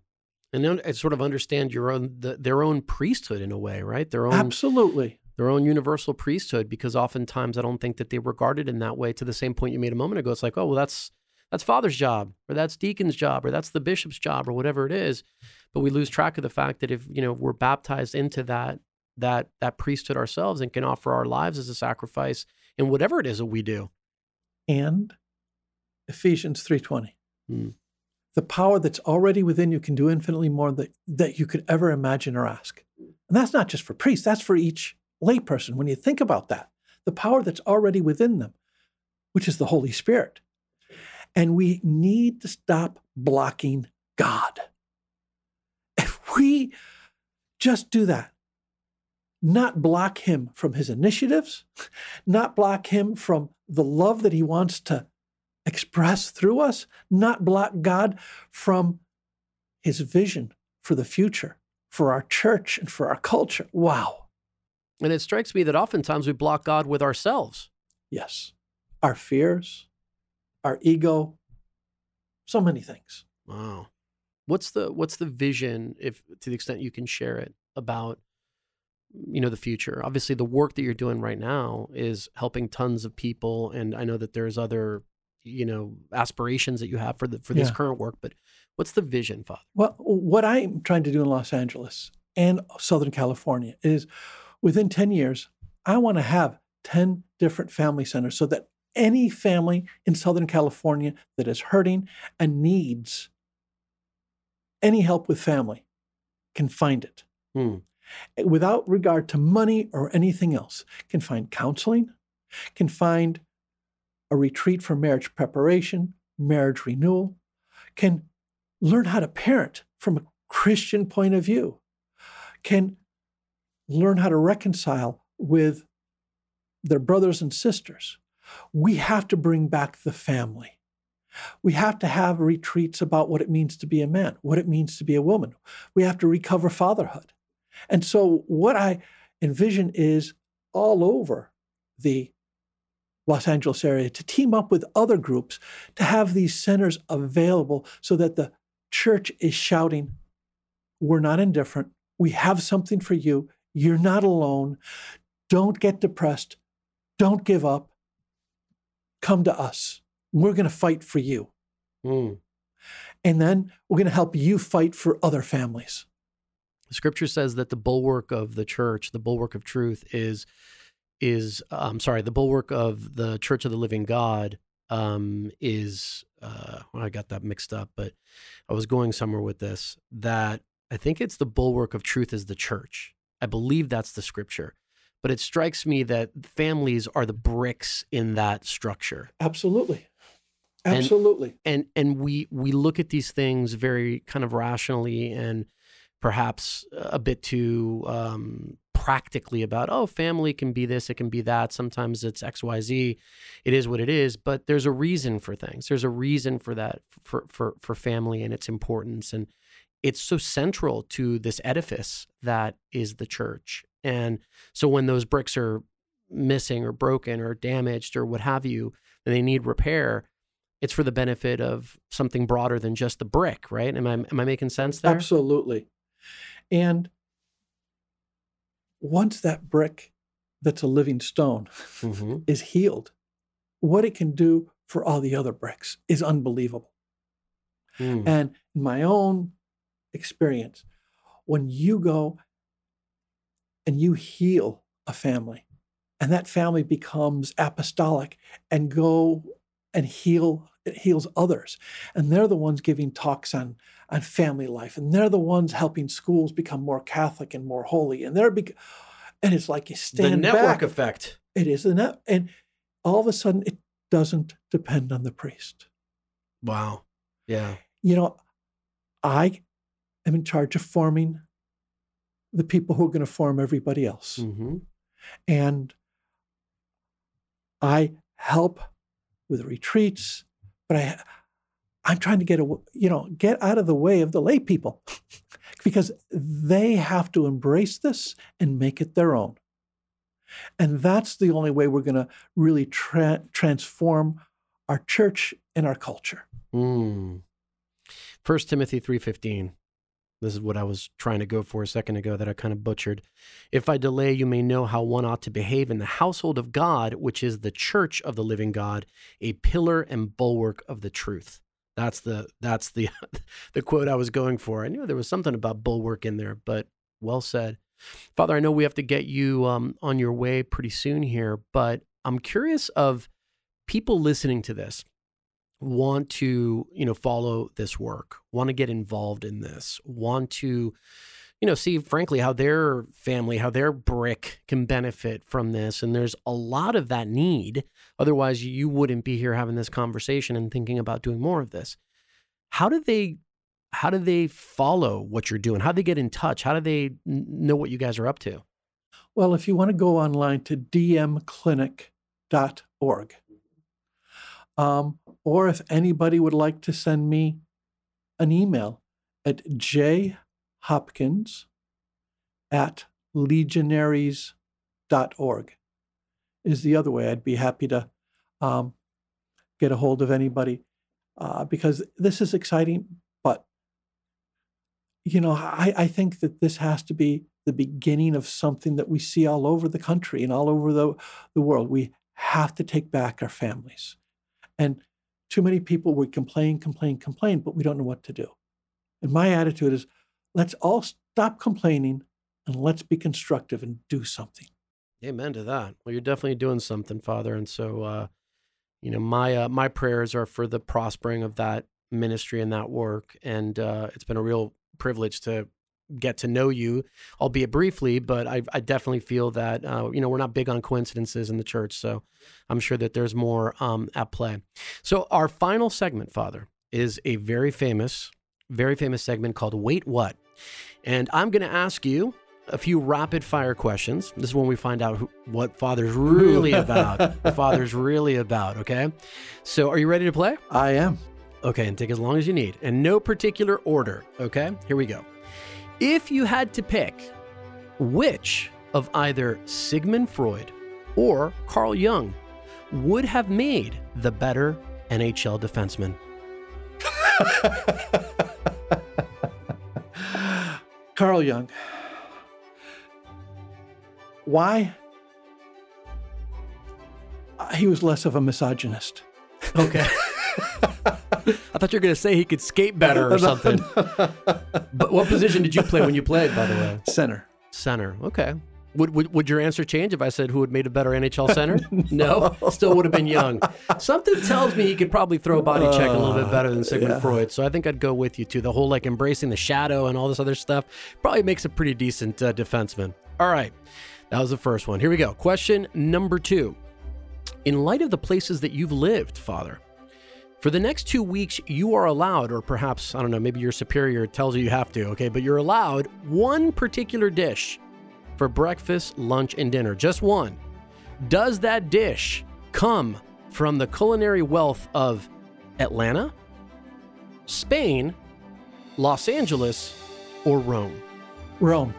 And then sort of understand your own the, their own priesthood in a way, right? Their own absolutely their own universal priesthood, because oftentimes I don't think that they regarded in that way. To the same point you made a moment ago, it's like, oh well, that's that's father's job, or that's deacon's job, or that's the bishop's job, or whatever it is. But we lose track of the fact that if you know we're baptized into that that that priesthood ourselves and can offer our lives as a sacrifice in whatever it is that we do. and ephesians 3.20 Mm. the power that's already within you can do infinitely more than that you could ever imagine or ask. And that's not just for priests that's for each layperson. When you think about that the power that's already within them which is the holy spirit. And we need to stop blocking god. If we just do that not block him from his initiatives not block him from the love that he wants to express through us, not block God from his vision for the future, for our church and for our culture. Wow. And it strikes me that oftentimes we block God with ourselves. Yes. Our fears, our ego, so many things. Wow. What's the what's the vision if to the extent you can share it about you know the future obviously the work that you're doing right now is helping tons of people and i know that there's other you know aspirations that you have for the for this Yeah. current work but what's the vision father Well, what I'm trying to do in Los Angeles and Southern California is within 10 years, I want to have 10 different family centers so that any family in Southern California that is hurting and needs any help with family can find it Hmm. without regard to money or anything else. Can find counseling, can find a retreat for marriage preparation, marriage renewal, can learn how to parent from a Christian point of view, can learn how to reconcile with their brothers and sisters. We have to bring back the family. We have to have retreats about what it means to be a man, what it means to be a woman. We have to recover fatherhood. And so, what I envision is all over the Los Angeles area to team up with other groups to have these centers available so that the church is shouting, We're not indifferent. We have something for you. You're not alone. Don't get depressed. Don't give up. Come to us. We're going to fight for you. Hmm. And then we're going to help you fight for other families. The scripture says that the bulwark of the church, the bulwark of truth, is is I'm sorry, the bulwark of the Church of the Living God um, is. Uh, well, I got that mixed up, but I was going somewhere with this. That I think it's the bulwark of truth is the church. I believe that's the scripture, but it strikes me that families are the bricks in that structure Absolutely. And- Absolutely. and and we we look at these things very kind of rationally and perhaps a bit too um, practically about oh family can be this it can be that sometimes it's xyz it is what it is but there's a reason for things there's a reason for that for for for family and its importance and it's so central to this edifice that is the church and so when those bricks are missing or broken or damaged or what have you and they need repair it's for the benefit of something broader than just the brick, right? Am I am I making sense there? Absolutely. And once that brick that's a living stone hmm is healed, what it can do for all the other bricks is unbelievable. Mm. And in my own experience, when you go and you heal a family, and that family becomes apostolic and go and heal it heals others and they're the ones giving talks on on family life and they're the ones helping schools become more catholic and more holy and they're bec- and it's like you stand The network back effect. it is the net and all of a sudden it doesn't depend on the priest Wow. Yeah. you know, I am in charge of forming the people who are going to form everybody else. hmm And I help with retreats, but I I'm trying to get a, you know, get out of the way of the lay people because they have to embrace this and make it their own. And that's the only way we're going to really tra- transform our church and our culture. Mm. First Timothy three fifteen. This is what I was trying to go for a second ago that I kind of butchered. If I delay, you may know how one ought to behave in the household of God, which is the church of the living God, a pillar and bulwark of the truth. That's the that's the the quote I was going for. I knew there was something about bulwark in there, but well said. Father, I know we have to get you um, on your way pretty soon here, but I'm curious of people listening to this want to you know follow this work want to get involved in this want to you know see frankly how their family how their brick can benefit from this. And there's a lot of that need. Otherwise you wouldn't be here having this conversation and thinking about doing more of this. How do they how do they follow what you're doing? How do they get in touch? How do they know what you guys are up to? Well, if you want to go online to dmclinic.org, um, or if anybody would like to send me an email at jhopkins at legionaries.org is the other way. I'd be happy to um, get a hold of anybody uh, because this is exciting. But, you know, I, I think that this has to be the beginning of something that we see all over the country and all over the, the world. We have to take back our families. And too many people we complain, complain, complain, but we don't know what to do. And my attitude is let's all stop complaining and let's be constructive and do something. Amen to that. Well, you're definitely doing something, Father. And so, uh, you know, my uh, my prayers are for the prospering of that ministry and that work. And uh, it's been a real privilege to get to know you, albeit briefly. But I, I definitely feel that uh, you know we're not big on coincidences in the church, so I'm sure that there's more um, at play. So our final segment, Father, is a very famous, very famous segment called "Wait What," and I'm going to ask you a few rapid fire questions. This is when we find out who, what Father's really about. Father's really about. Okay, so are you ready to play? I am. Okay, and take as long as you need, and no particular order. Okay, here we go. If you had to pick which of either Sigmund Freud or Carl Jung would have made the better NHL defenseman? Carl Jung. Why? Uh, He was less of a misogynist. Okay. I thought you were going to say he could skate better or something. but what position did you play when you played, by the way? Center. Center. Okay. Would, would, would your answer change if I said who would made a better NHL center? no. Still would have been Jung. Something tells me he could probably throw a body check a little bit better than Sigmund yeah. Freud. So I think I'd go with you too. The whole like embracing the shadow and all this other stuff probably makes a pretty decent uh, defenseman. All right. That was the first one. Here we go. Question number two. In light of the places that you've lived, Father, for the next two weeks, you are allowed, or perhaps, I don't know, maybe your superior tells you you have to, okay, but you're allowed one particular dish for breakfast, lunch, and dinner. Just one. Does that dish come from the culinary wealth of Atlanta, Spain, Los Angeles, or Rome? Rome.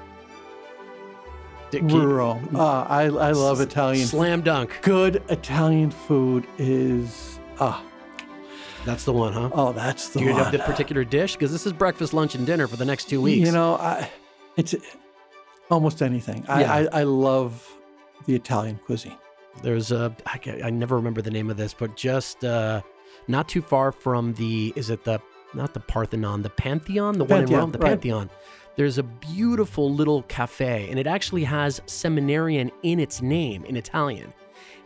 Rome. Uh, I, I love Italian. Slam dunk. Good Italian food is ah. That's the one, huh? Oh, that's the Do you one. have the particular dish? Because this is breakfast, lunch, and dinner for the next two weeks. You know, I, it's almost anything. I, Yeah. I, I love the Italian cuisine. There's a I, ca- I never remember the name of this, but just uh, not too far from the is it the not the Parthenon, the Pantheon, the one in Pantheon, Rome, the right. Pantheon. There's a beautiful little cafe, and it actually has seminarian in its name in Italian.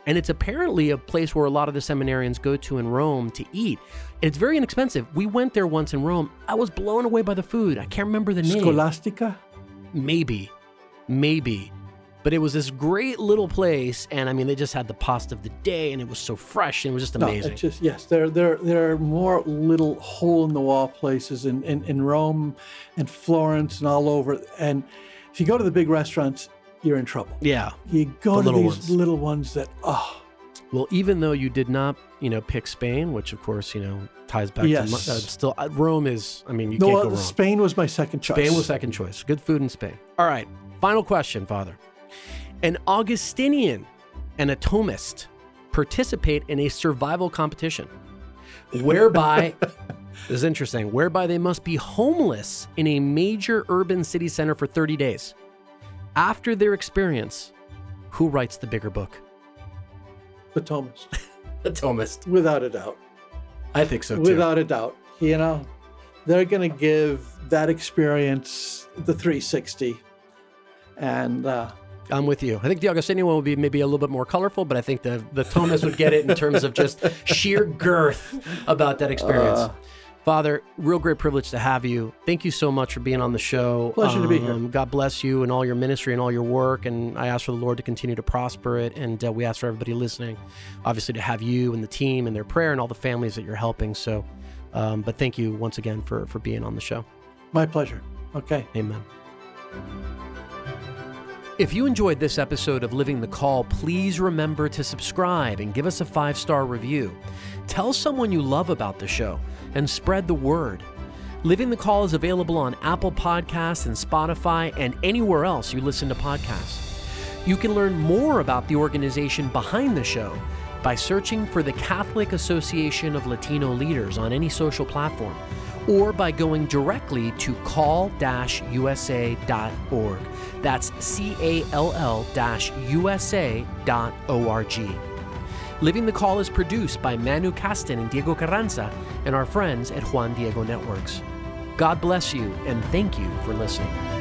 And it's apparently a place where a lot of the seminarians go to in Rome to eat. And it's very inexpensive. We went there once in Rome. I was blown away by the food. I can't remember the name. Scholastica. Maybe, maybe. But it was this great little place, and I mean, they just had the pasta of the day, and it was so fresh, and it was just No, amazing. it's just yes. There, there, there are more little hole in the wall places in, in in Rome, and Florence, and all over. And if you go to the big restaurants, you're in trouble. yeah. You go The to little these ones. little ones that oh Well, even though you did not, you know, pick Spain, which of course, you know, ties back Yes. to uh, still uh, Rome is. I mean, you no, can't uh, go wrong. Spain was my second choice. Spain was second choice. Good food in Spain. All right. Final question, Father. An Augustinian and a Thomist participate in a survival competition whereby, this is interesting, whereby they must be homeless in a major urban city center for 30 days. After their experience, who writes the bigger book? the Thomist, The Thomist. without a doubt. I think so too. Without a doubt, you know, they're going to give that experience the 360, and uh, I'm with you. I think the Augustinian one would be maybe a little bit more colorful, but I think the the Thomist would get it in terms of just sheer girth about that experience. Uh. Father, real great privilege to have you. Thank you so much for being on the show. Pleasure to be here. Um, God bless you and all your ministry and all your work. And I ask for the Lord to continue to prosper it. And uh, we ask for everybody listening, obviously, to have you and the team and their prayer and all the families that you're helping. So, um, but thank you once again for for being on the show. my pleasure. Okay. Amen. If you enjoyed this episode of Living the Call, please remember to subscribe and give us a five star review. Tell someone you love about the show and spread the word. Living the Call is available on Apple Podcasts and Spotify and anywhere else you listen to podcasts. You can learn more about the organization behind the show by searching for the Catholic Association of Latino Leaders on any social platform or by going directly to call-usa.org. That's C-A-L-L USA.org. Living the Call is produced by Manu Kasten and Diego Carranza and our friends at Juan Diego Networks. God bless you and thank you for listening.